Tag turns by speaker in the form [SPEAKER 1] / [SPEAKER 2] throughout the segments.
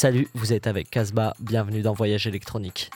[SPEAKER 1] Salut, vous êtes avec Casbah, bienvenue dans Voyage électronique.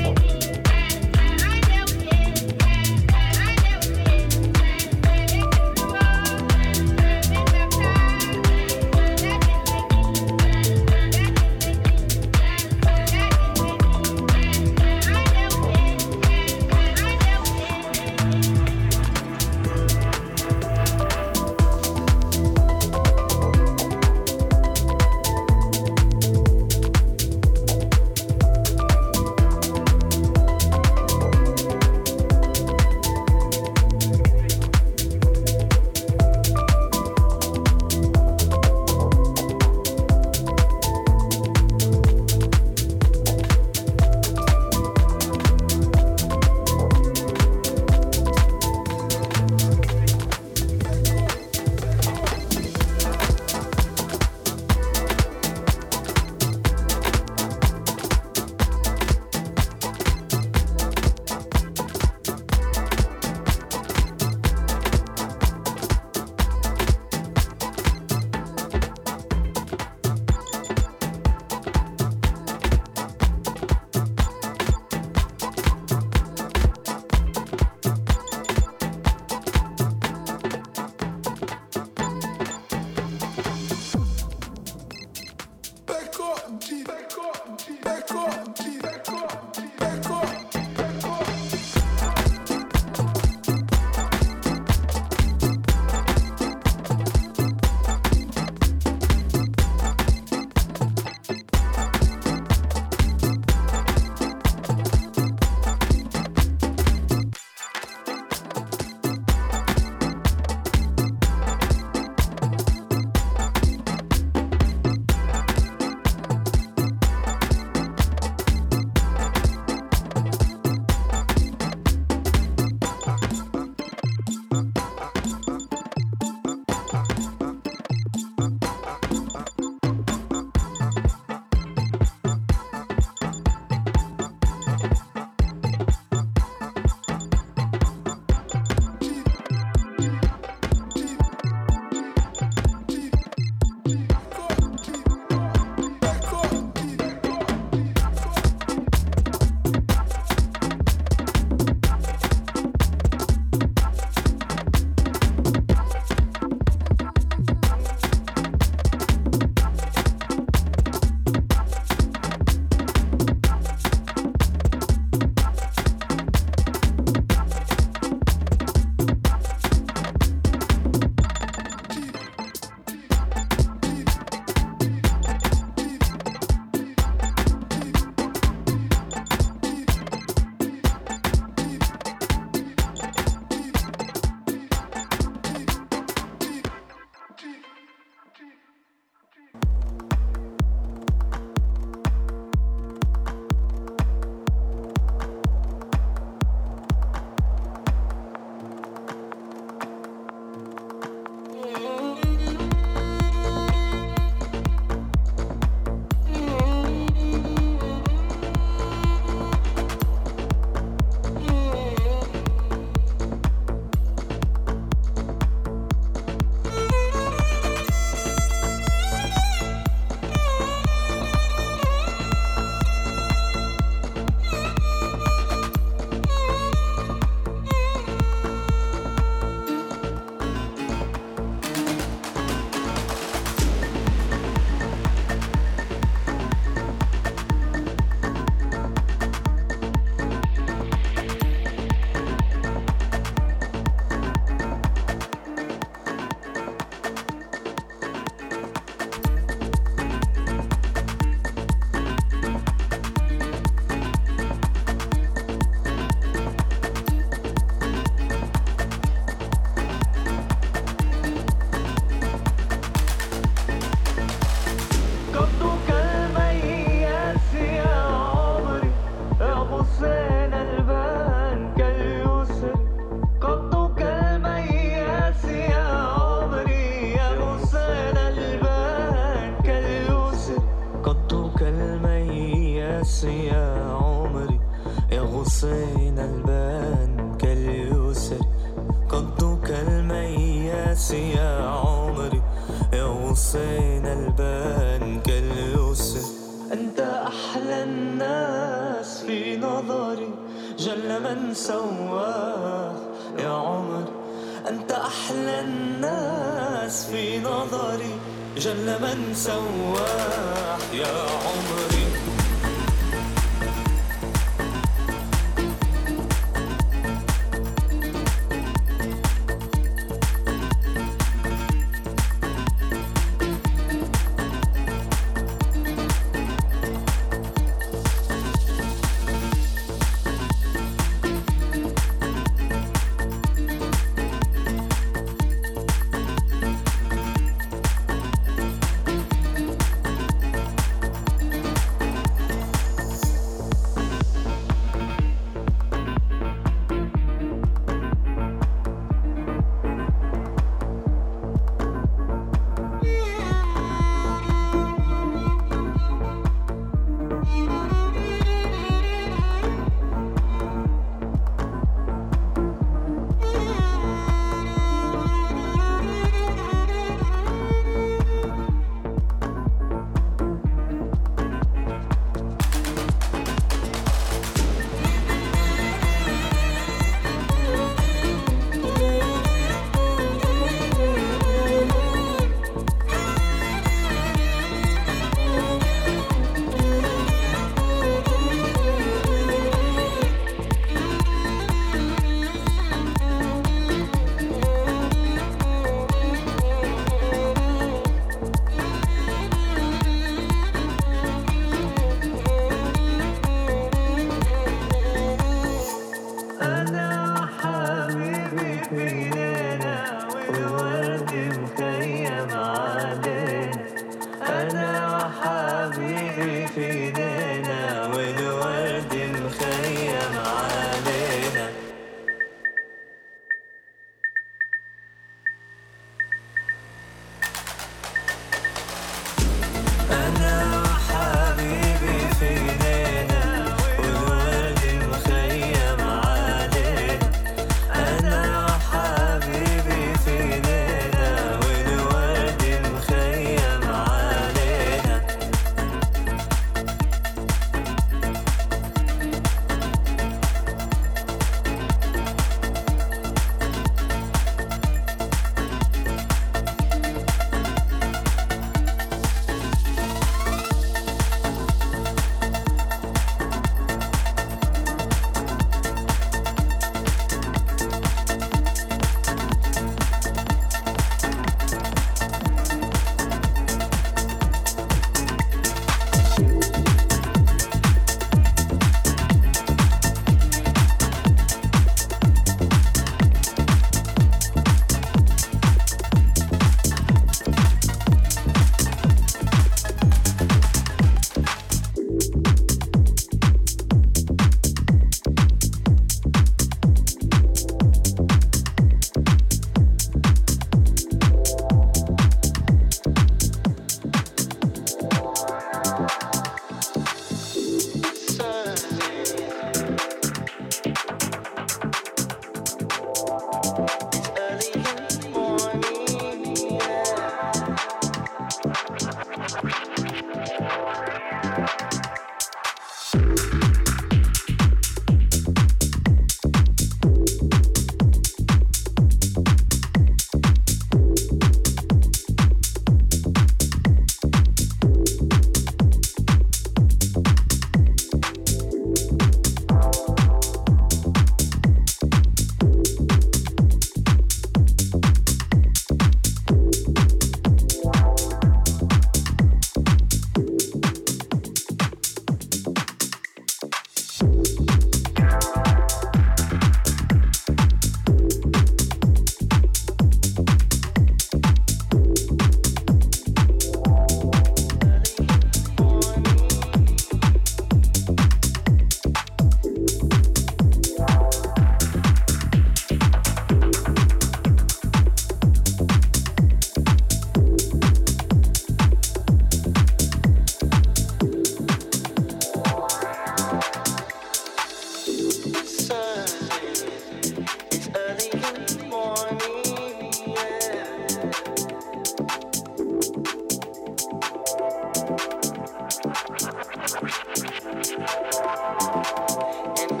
[SPEAKER 2] and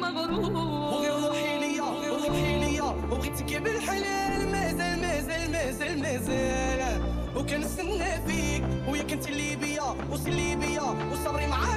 [SPEAKER 3] مغرور. وروحي ليا وروحي ليا. وبغيتك بالحلال مازال مازال مازال مازال. وكنستنى فيك وياك انت اللي بيا وصبري معاك